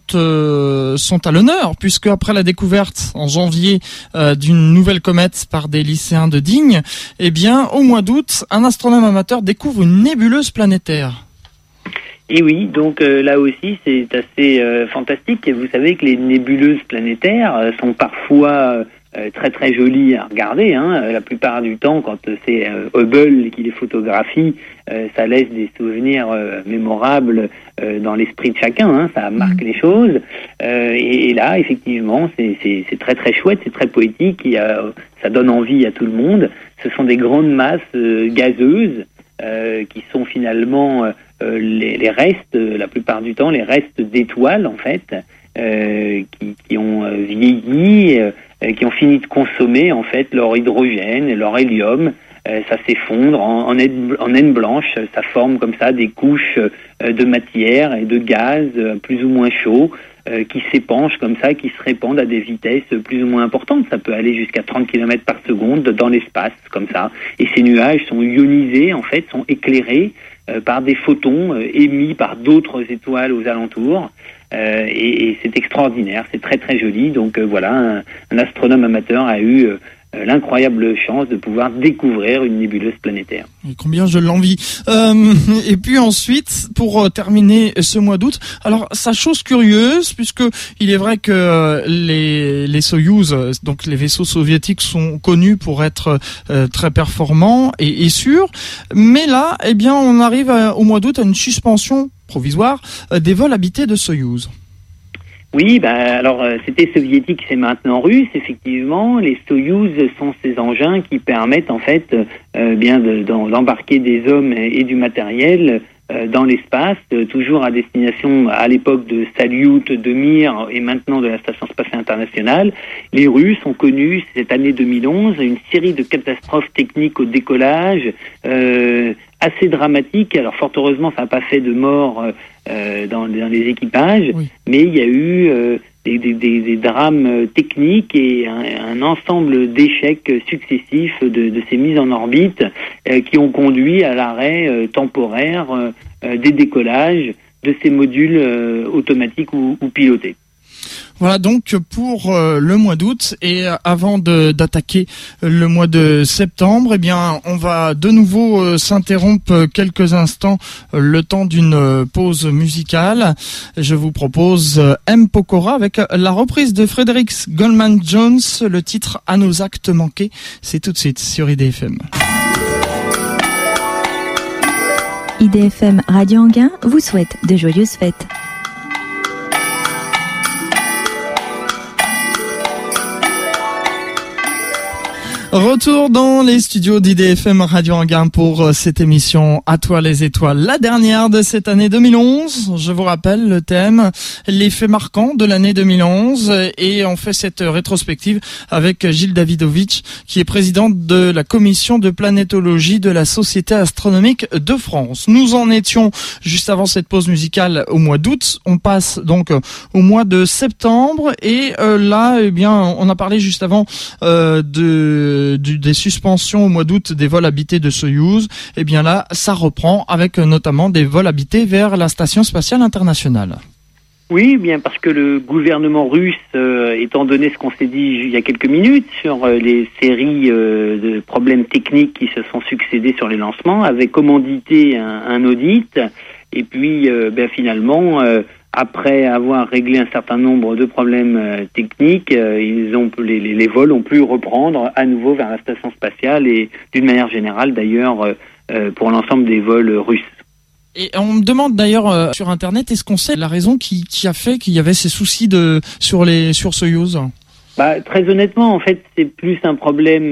sont à l'honneur puisque après la découverte en janvier d'une nouvelle comète par des lycéens de Digne, eh bien au mois d'août, un astronome amateur découvre une nébuleuse planétaire. Et oui, donc là aussi c'est assez fantastique. Vous savez que les nébuleuses planétaires sont parfois très très joli à regarder. Hein. La plupart du temps, quand c'est euh, Hubble qui les photographie, euh, ça laisse des souvenirs mémorables dans l'esprit de chacun. Hein. Ça marque mm. les choses. Et, et, là, effectivement, c'est très très chouette, c'est très poétique. Ça donne envie à tout le monde. Ce sont des grandes masses gazeuses qui sont finalement les, les, restes, la plupart du temps, les restes d'étoiles en fait. Qui, qui, ont vieilli, euh, qui ont fini de consommer en fait leur hydrogène leur hélium. Euh, ça s'effondre en, naine, blanche, ça forme comme ça des couches euh, de matière et de gaz plus ou moins chauds qui s'épanchent comme ça, qui se répandent à des vitesses plus ou moins importantes. Ça peut aller jusqu'à 30 km par seconde dans l'espace, comme ça. Et ces nuages sont ionisés, en fait, sont éclairés par des photons émis par d'autres étoiles aux alentours. Euh, et, c'est extraordinaire, c'est très très joli. Donc euh, voilà, un, astronome amateur a eu euh, l'incroyable chance de pouvoir découvrir une nébuleuse planétaire. Combien je l'envie. et puis ensuite, pour terminer ce mois d'août, alors sa chose curieuse, puisque il est vrai que les, les Soyuz, donc les vaisseaux soviétiques, sont connus pour être très performants et sûrs, mais là, eh bien, on arrive au mois d'août à une suspension provisoire euh, des vols habités de Soyouz. Oui, bah, alors euh, c'était soviétique, c'est maintenant russe, effectivement. Les Soyouz sont ces engins qui permettent en fait euh, bien d'embarquer des hommes et, du matériel dans l'espace, toujours à destination à l'époque de Salyut, de Mir et maintenant de la Station spatiale internationale. Les Russes ont connu cette année 2011 une série de catastrophes techniques au décollage, assez dramatique. Alors fort heureusement, ça n'a pas fait de mort euh, euh, dans, dans, les équipages, mais il y a eu euh, des, drames techniques et un, ensemble d'échecs successifs de, ces mises en orbite qui ont conduit à l'arrêt temporaire des décollages de ces modules automatiques ou pilotés. Voilà donc pour euh, le mois d'août et euh, avant d'attaquer le mois de septembre, eh bien on va de nouveau euh, s'interrompre quelques instants le temps d'une pause musicale. Je vous propose M Pokora avec la reprise de Frédéric Goldman Jones, le titre À nos actes manqués. C'est tout de suite sur IDFM. IDFM Radio Anguin vous souhaite de joyeuses fêtes. Retour dans les studios d'IDFM Radio Anguin pour euh, cette émission À toi les étoiles, la dernière de cette année 2011. Je vous rappelle le thème, les faits marquants de l'année 2011 et on fait cette rétrospective avec Gilles Davidovitch qui est président de la commission de planétologie de la Société astronomique de France. Nous en étions juste avant cette pause musicale au mois d'août. On passe donc au mois de septembre et euh, là, eh bien, on a parlé juste avant euh, de des suspensions au mois d'août des vols habités de Soyouz, eh bien là, ça reprend avec euh, notamment des vols habités vers la station spatiale internationale. Oui, bien parce que le gouvernement russe, euh, étant donné ce qu'on s'est dit il y a quelques minutes sur euh, les séries de problèmes techniques qui se sont succédés sur les lancements, avait commandité un, audit et puis ben, finalement après avoir réglé un certain nombre de problèmes euh, techniques, euh, ils ont, les, les, vols ont pu reprendre à nouveau vers la station spatiale et d'une manière générale d'ailleurs euh, pour l'ensemble des vols russes. Et on me demande d'ailleurs sur internet, est-ce qu'on sait la raison qui, qui a fait qu'il y avait ces soucis de sur les sur Soyuz? Bah, très honnêtement, en fait, c'est plus un problème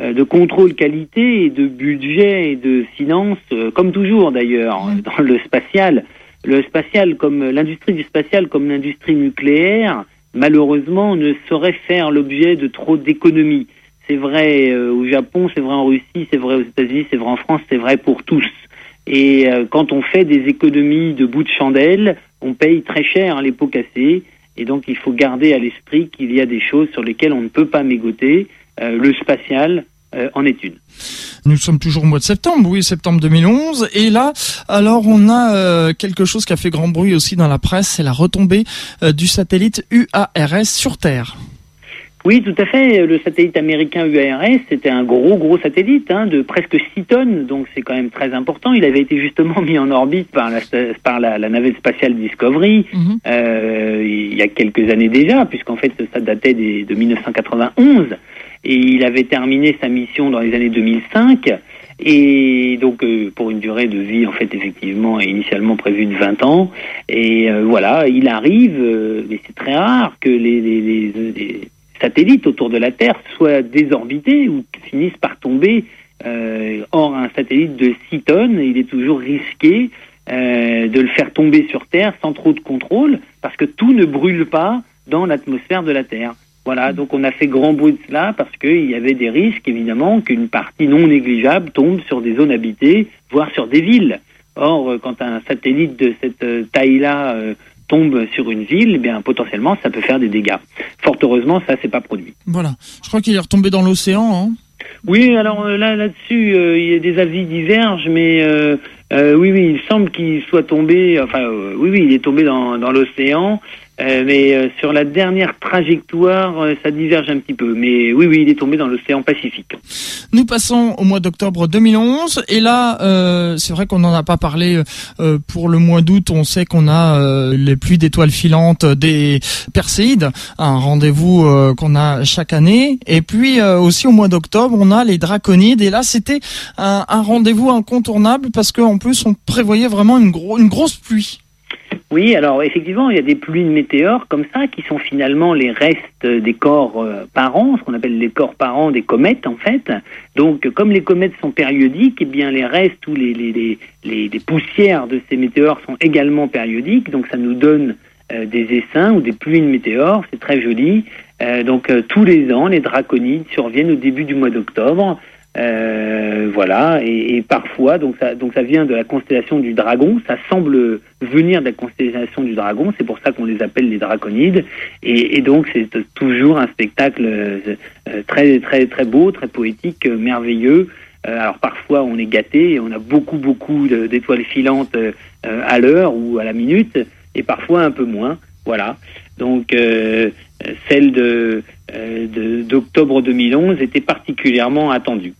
de contrôle qualité et de budget et de finance, comme toujours d'ailleurs dans le spatial le spatial comme l'industrie du spatial comme l'industrie nucléaire, malheureusement, ne saurait faire l'objet de trop d'économies. C'est vrai euh, au Japon, c'est vrai en Russie, c'est vrai aux États-Unis, c'est vrai en France, c'est vrai pour tous. Et euh, quand on fait des économies de bout de chandelle, on paye très cher les pots cassés. Et donc il faut garder à l'esprit qu'il y a des choses sur lesquelles on ne peut pas mégoter. Euh, le spatial, euh, en étude. Nous sommes toujours au mois de septembre, oui, septembre 2011. Et là, alors, on a euh, quelque chose qui a fait grand bruit aussi dans la presse, c'est la retombée euh, du satellite UARS sur Terre. Oui, tout à fait. Le satellite américain UARS, c'était un gros, gros satellite hein, de presque 6 tonnes, donc c'est quand même très important. Il avait été justement <laughs> mis en orbite par la, par la, navette spatiale Discovery mhm. il y a quelques années déjà, puisqu'en fait ça datait de 1991 et il avait terminé sa mission dans les années 2005 et donc euh, pour une durée de vie en fait effectivement initialement prévue de 20 ans. Et euh, voilà il arrive euh, mais c'est très rare que les, satellites autour de la Terre soient désorbités ou finissent par tomber or un satellite de 6 tonnes. Il est toujours risqué de le faire tomber sur Terre sans trop de contrôle parce que tout ne brûle pas dans l'atmosphère de la Terre voilà, donc on a fait grand bruit de cela parce qu'il y avait des risques, évidemment, qu'une partie non négligeable tombe sur des zones habitées, voire sur des villes. Or, euh, quand un satellite de cette euh, taille-là euh, tombe sur une ville, eh bien potentiellement ça peut faire des dégâts. Fort heureusement, ça s'est pas produit. Voilà. Je crois qu'il est retombé dans l'océan. Hein oui, alors là là-dessus, il y a des avis divergents, mais oui, oui, il semble qu'il soit tombé. Enfin, oui, oui, il est tombé dans, dans l'océan. Euh, mais euh, sur la dernière trajectoire, euh, ça diverge un petit peu. Mais oui, oui, il est tombé dans l'océan Pacifique. Nous passons au mois d'octobre 2011. Et là, c'est vrai qu'on n'en a pas parlé pour le mois d'août. On sait qu'on a les pluies d'étoiles filantes des Perséides, un rendez-vous qu'on a chaque année. Et puis aussi au mois d'octobre, on a les Draconides. Et là, c'était un, un rendez-vous incontournable parce qu'en plus, on prévoyait vraiment une, une grosse pluie. Oui, alors effectivement, il y a des pluies de météores comme ça qui sont finalement les restes des corps euh, parents, ce qu'on appelle les corps parents des comètes en fait. Donc, comme les comètes sont périodiques, eh bien les restes ou les, les, les, les poussières de ces météores sont également périodiques. Donc, ça nous donne euh, des essaims ou des pluies de météores. C'est très joli. Euh, donc, tous les ans, les draconides surviennent au début du mois d'octobre. Euh, voilà, et, parfois, donc ça, donc ça vient de la constellation du dragon, ça semble venir de la constellation du dragon, c'est pour ça qu'on les appelle les draconides, et, donc c'est toujours un spectacle euh, très très très beau, très poétique, merveilleux. Euh, alors parfois on est gâté, et on a beaucoup beaucoup d'étoiles filantes à l'heure ou à la minute, et parfois un peu moins. Voilà. Donc celle de d'octobre 2011 était particulièrement attendue.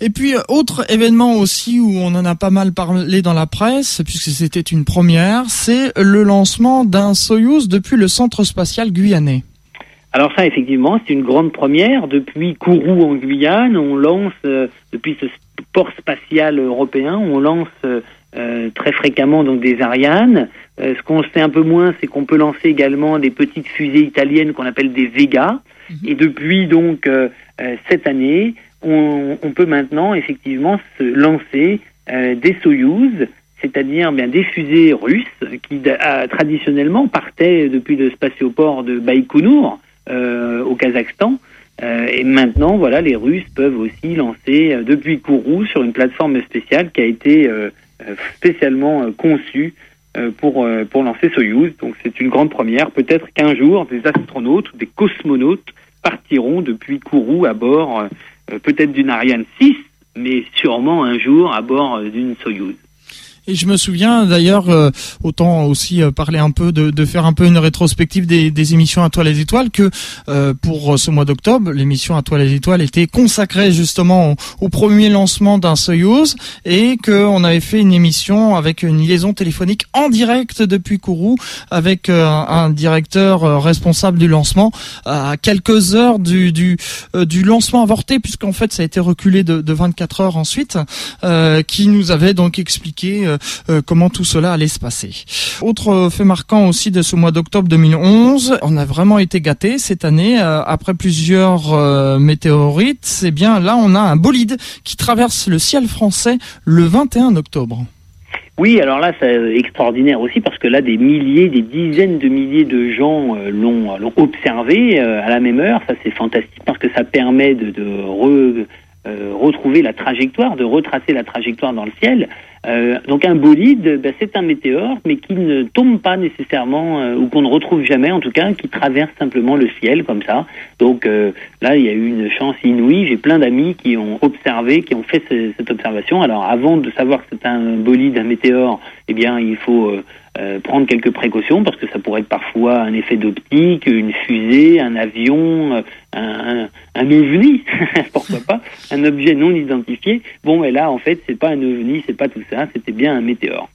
Et puis, autre événement aussi où on en a pas mal parlé dans la presse, puisque c'était une première, c'est le lancement d'un Soyuz depuis le centre spatial guyanais. Alors ça, effectivement, c'est une grande première. Depuis Kourou en Guyane, on lance, euh, depuis ce port spatial européen, on lance euh, très fréquemment donc des Ariane. Euh, ce qu'on sait un peu moins, c'est qu'on peut lancer également des petites fusées italiennes qu'on appelle des Vega. Mhm. Et depuis donc cette année, on, peut maintenant effectivement se lancer euh, des Soyouz, c'est-à-dire bien des fusées russes qui traditionnellement partaient depuis le spatioport de Baïkonour euh, au Kazakhstan. Euh, et maintenant, voilà, les Russes peuvent aussi lancer depuis Kourou sur une plateforme spéciale qui a été spécialement conçue pour, pour lancer Soyouz. Donc c'est une grande première. Peut-être qu'un jour, des astronautes ou des cosmonautes partiront depuis Kourou à bord euh, peut-être d'une Ariane 6, mais sûrement un jour à bord euh, d'une Soyuz. Et je me souviens d'ailleurs, euh, autant aussi euh, parler un peu de, de, faire un peu une rétrospective des, des émissions à toi les étoiles, que euh, pour ce mois d'octobre, l'émission à toi les étoiles était consacrée justement au, premier lancement d'un Soyuz et qu'on avait fait une émission avec une liaison téléphonique en direct depuis Kourou avec un directeur responsable du lancement à quelques heures du, du, du lancement avorté, puisqu'en fait ça a été reculé de, de 24 heures ensuite, qui nous avait donc expliqué euh, comment tout cela allait se passer. Autre fait marquant aussi de ce mois d'octobre 2011, on a vraiment été gâté cette année euh, après plusieurs euh, météorites. C'est bien là on a un bolide qui traverse le ciel français le 21 octobre. Oui, alors là, c'est extraordinaire aussi parce que là, des milliers, des dizaines de milliers de gens l'ont observé à la même heure. Ça, c'est fantastique parce que ça permet de, retrouver la trajectoire, de retracer la trajectoire dans le ciel. Euh, donc un bolide, ben, c'est un météore, mais qui ne tombe pas nécessairement, euh, ou qu'on ne retrouve jamais en tout cas, qui traverse simplement le ciel comme ça. Donc euh, là, il y a eu une chance inouïe. J'ai plein d'amis qui ont observé, qui ont fait cette observation. Alors avant de savoir que c'est un bolide, un météore, eh bien il faut euh, prendre quelques précautions parce que ça pourrait être parfois un effet d'optique, une fusée, un avion, euh, un, un, ovni, <laughs> pourquoi pas, un objet non identifié. Bon, et là, en fait, c'est pas un ovni, c'est pas tout ça, c'était bien un météore.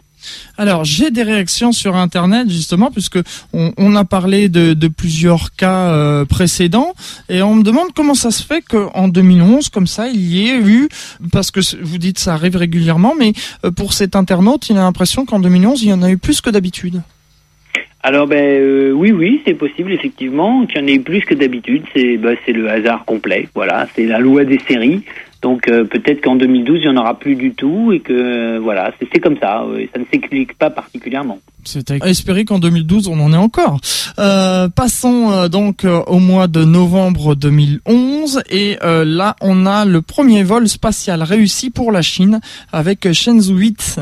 Alors j'ai des réactions sur internet justement puisque on, a parlé de, plusieurs cas euh, précédents et on me demande comment ça se fait qu'en 2011 comme ça il y ait eu parce que vous dites ça arrive régulièrement mais euh, pour cet internaute il a l'impression qu'en 2011 il y en a eu plus que d'habitude. Alors ben euh, oui oui c'est possible effectivement qu'il y en ait plus que d'habitude. C'est bah, c'est le hasard complet voilà. C'est la loi des séries donc euh, peut-être qu'en 2012, il n'y en aura plus du tout et que euh, voilà, c'est comme ça. ça ne s'explique pas particulièrement. C'est à espérer qu'en 2012, on en est encore. Euh, passons donc au mois de novembre 2011 et là, on a le premier vol spatial réussi pour la Chine avec Shenzhou 8.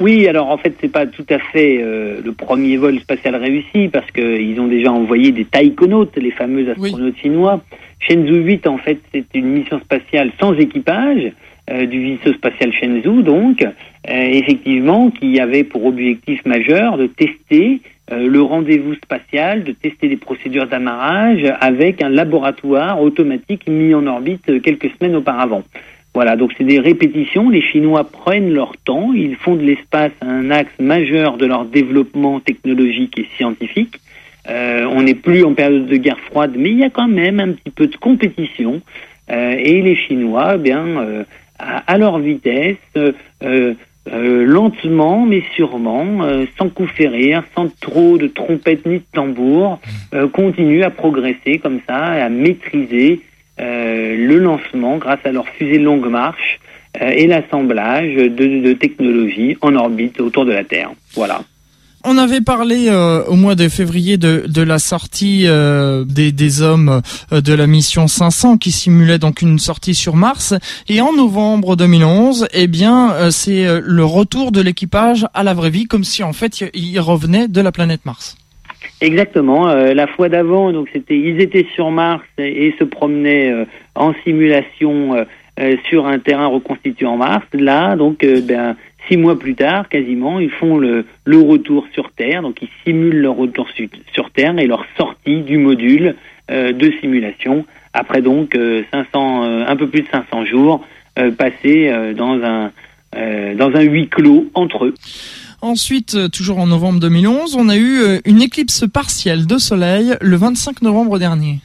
Oui, alors en fait, c'est pas tout à fait le premier vol spatial réussi parce qu'ils ont déjà envoyé des taïkonautes, les fameux astronautes chinois. Shenzhou 8, en fait, c'est une mission spatiale sans équipage euh, du vaisseau spatial Shenzhou, donc, euh, effectivement, qui avait pour objectif majeur de tester euh, le rendez-vous spatial, de tester les procédures d'amarrage avec un laboratoire automatique mis en orbite quelques semaines auparavant. Voilà, donc c'est des répétitions. Les Chinois prennent leur temps, ils font de l'espace un axe majeur de leur développement technologique et scientifique. Euh, on n'est plus en période de guerre froide, mais il y a quand même un petit peu de compétition. Euh, et les Chinois, eh bien, euh, à, leur vitesse, lentement mais sûrement, sans coup férir, sans trop de trompettes ni de tambours, continuent à progresser comme ça, à maîtriser le lancement grâce à leur fusée longue marche et l'assemblage de, de technologies en orbite autour de la Terre. Voilà. On avait parlé euh, au mois de février de, la sortie euh, des, hommes euh, de la mission 500 qui simulait donc une sortie sur Mars. Et en novembre 2011, eh bien, c'est le retour de l'équipage à la vraie vie, comme si en fait il revenait de la planète Mars. Exactement. la fois d'avant, donc c'était, ils étaient sur Mars et, et se promenaient en simulation sur un terrain reconstitué en Mars. Là, donc, ben, Six mois plus tard, quasiment, ils font le, le retour sur Terre, donc ils simulent leur retour sur Terre et leur sortie du module euh, de simulation, après donc 500, euh, euh, un peu plus de 500 jours passés dans, un, dans un huis clos entre eux. Ensuite, toujours en novembre 2011, on a eu une éclipse partielle de soleil le 25 novembre dernier.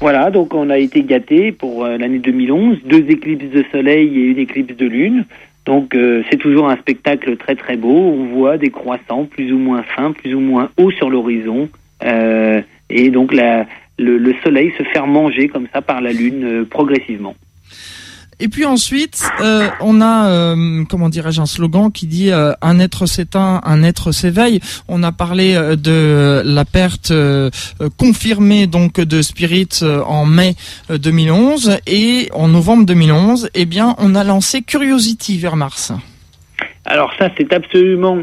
Voilà, donc on a été gâté pour l'année 2011, deux éclipses de soleil et une éclipse de lune. Donc euh, c'est toujours un spectacle très très beau. On voit des croissants plus ou moins fins, plus ou moins hauts sur l'horizon. Euh, et donc la, le, soleil se fait manger comme ça par la lune euh, progressivement. Et puis ensuite, euh, on a, euh, comment dirais-je, un slogan qui dit euh, un être s'éteint, un être s'éveille. On a parlé de la perte confirmée donc de Spirit en mai 2011 et en novembre 2011, eh bien, on a lancé Curiosity vers Mars. Alors ça, c'est absolument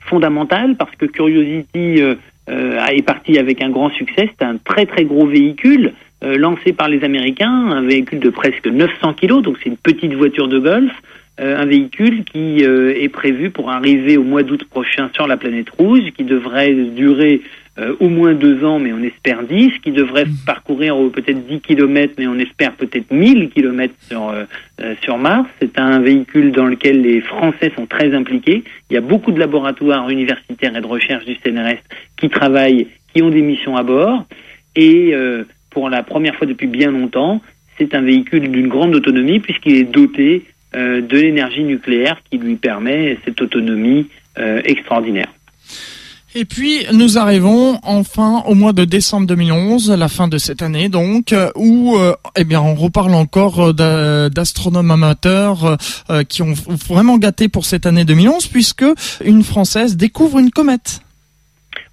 fondamental parce que Curiosity est parti avec un grand succès. C'est un très très gros véhicule. Euh, lancé par les Américains, un véhicule de presque 900 kg, donc c'est une petite voiture de golf, euh, un véhicule qui euh, est prévu pour arriver au mois d'août prochain sur la planète rouge, qui devrait durer au moins deux ans, mais on espère 10, qui devrait mmh. parcourir peut-être 10 km, mais on espère peut-être 1000 km sur, sur Mars. C'est un véhicule dans lequel les Français sont très impliqués. Il y a beaucoup de laboratoires universitaires et de recherche du CNRS qui travaillent, qui ont des missions à bord. Et pour la première fois depuis bien longtemps, c'est un véhicule d'une grande autonomie puisqu'il est doté euh, de l'énergie nucléaire qui lui permet cette autonomie euh, extraordinaire. Et puis nous arrivons enfin au mois de décembre 2011, la fin de cette année donc, où euh, eh bien on reparle encore d'astronomes amateurs qui ont vraiment gâté pour cette année 2011 puisque une française découvre une comète.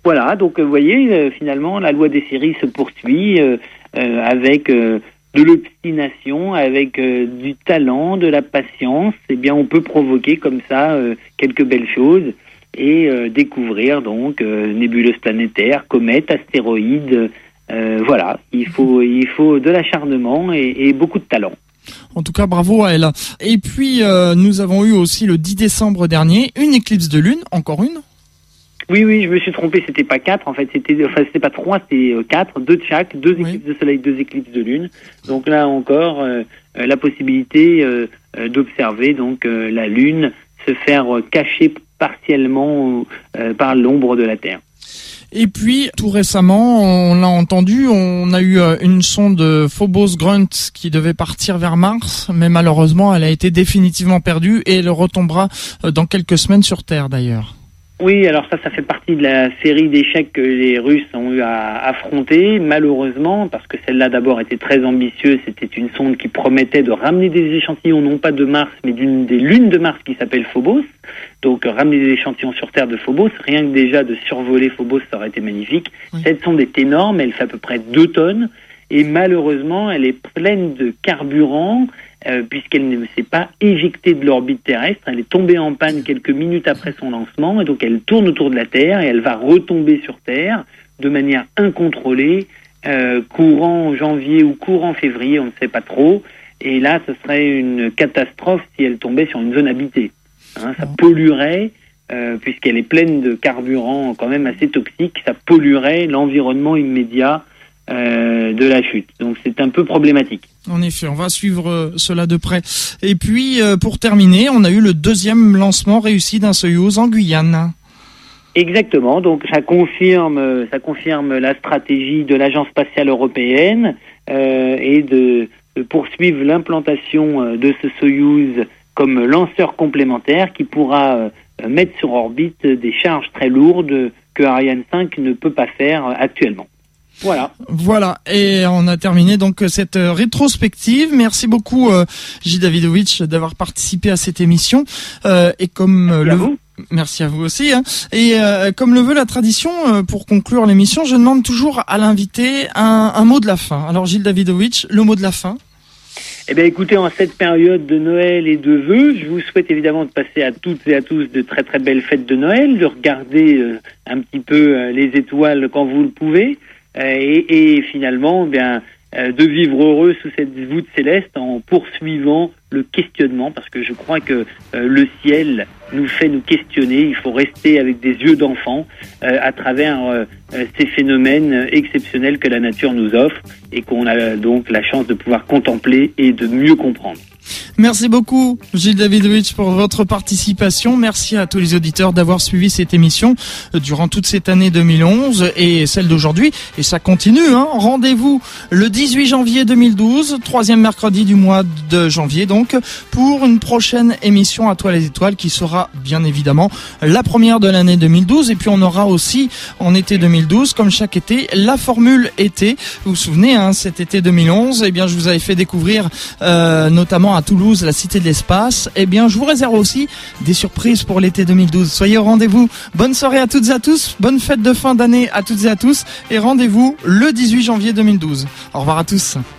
Voilà, donc euh, vous voyez, euh, finalement, la loi des séries se poursuit euh, avec de l'obstination, avec du talent, de la patience. Eh bien, on peut provoquer comme ça quelques belles choses et découvrir donc nébuleuses planétaires, comètes, astéroïdes. voilà, il faut, il faut de l'acharnement et, et beaucoup de talent. En tout cas, bravo à elle. Et puis, nous avons eu aussi le 10 décembre dernier une éclipse de lune, encore une oui, oui, je me suis trompé. C'était pas quatre, en fait. C'était, enfin, c'était pas trois, c'était euh, quatre, deux de chaque, deux éclipses de soleil, deux éclipses de lune. Donc là encore, euh, euh, la possibilité d'observer donc la lune se faire cacher partiellement par l'ombre de la Terre. Et puis, tout récemment, on l'a entendu, on a eu une sonde Phobos Grunt qui devait partir vers Mars, mais malheureusement, elle a été définitivement perdue et elle retombera dans quelques semaines sur Terre d'ailleurs. Oui, alors ça, ça fait partie de la série d'échecs que les Russes ont eu à affronter, malheureusement, parce que celle-là d'abord était très ambitieuse. C'était une sonde qui promettait de ramener des échantillons, non pas de Mars, mais d'une des lunes de Mars qui s'appelle Phobos. Donc ramener des échantillons sur Terre de Phobos, rien que déjà de survoler Phobos, ça aurait été magnifique. Cette sonde est énorme, elle fait à peu près 2 tonnes, et malheureusement, elle est pleine de carburant euh, puisqu'elle ne s'est pas éjectée de l'orbite terrestre. Elle est tombée en panne quelques minutes après son lancement, et donc elle tourne autour de la Terre et elle va retomber sur Terre de manière incontrôlée, euh, courant janvier ou courant février, on ne sait pas trop. Et là, ce serait une catastrophe si elle tombait sur une zone habitée. Hein, ça polluerait, euh, puisqu'elle est pleine de carburant quand même assez toxique, ça polluerait l'environnement immédiat euh, de la chute. Donc c'est un peu problématique. En effet, on va suivre euh, cela de près. Et puis euh, pour terminer, on a eu le deuxième lancement réussi d'un Soyuz en Guyane. Exactement. Donc ça confirme, ça confirme la stratégie de l'agence spatiale européenne et de, de poursuivre l'implantation de ce Soyuz comme lanceur complémentaire qui pourra mettre sur orbite des charges très lourdes que Ariane 5 ne peut pas faire actuellement. Voilà. Voilà. Et on a terminé donc cette euh, rétrospective. Merci beaucoup, euh, J. Davidovich, d'avoir participé à cette émission. Euh, et comme le, Merci à vous aussi. Hein. Et euh, comme le veut la tradition, euh, pour conclure l'émission, je demande toujours à l'invité un, un, mot de la fin. Alors Gilles Davidovitch, le mot de la fin eh bien, écoutez, en cette période de Noël et de vœux, je vous souhaite évidemment de passer à toutes et à tous de très très belles fêtes de Noël, de regarder euh, un petit peu les étoiles quand vous le pouvez, et, et, finalement, eh bien euh, de vivre heureux sous cette voûte céleste en poursuivant le questionnement, parce que je crois que euh, le ciel nous fait nous questionner, il faut rester avec des yeux d'enfant euh, à travers ces phénomènes exceptionnels que la nature nous offre et qu'on a donc la chance de pouvoir contempler et de mieux comprendre. Merci beaucoup, Gilles Davidovich, pour votre participation. Merci à tous les auditeurs d'avoir suivi cette émission euh, durant toute cette année 2011 et celle d'aujourd'hui. Et ça continue. Hein. Rendez-vous le 18 janvier 2012, troisième mercredi du mois de janvier, donc, pour une prochaine émission à toi les étoiles qui sera bien évidemment la première de l'année 2012. Et puis on aura aussi en été 2012, comme chaque été, la formule été. Vous vous souvenez, hein, cet été 2011, eh bien, je vous avais fait découvrir euh, notamment à Toulouse la cité de l'espace, eh bien, je vous réserve aussi des surprises pour l'été 2012. Soyez au rendez-vous. Bonne soirée à toutes et à tous. Bonne fête de fin d'année à toutes et à tous. Et rendez-vous le 18 janvier 2012. Au revoir à tous.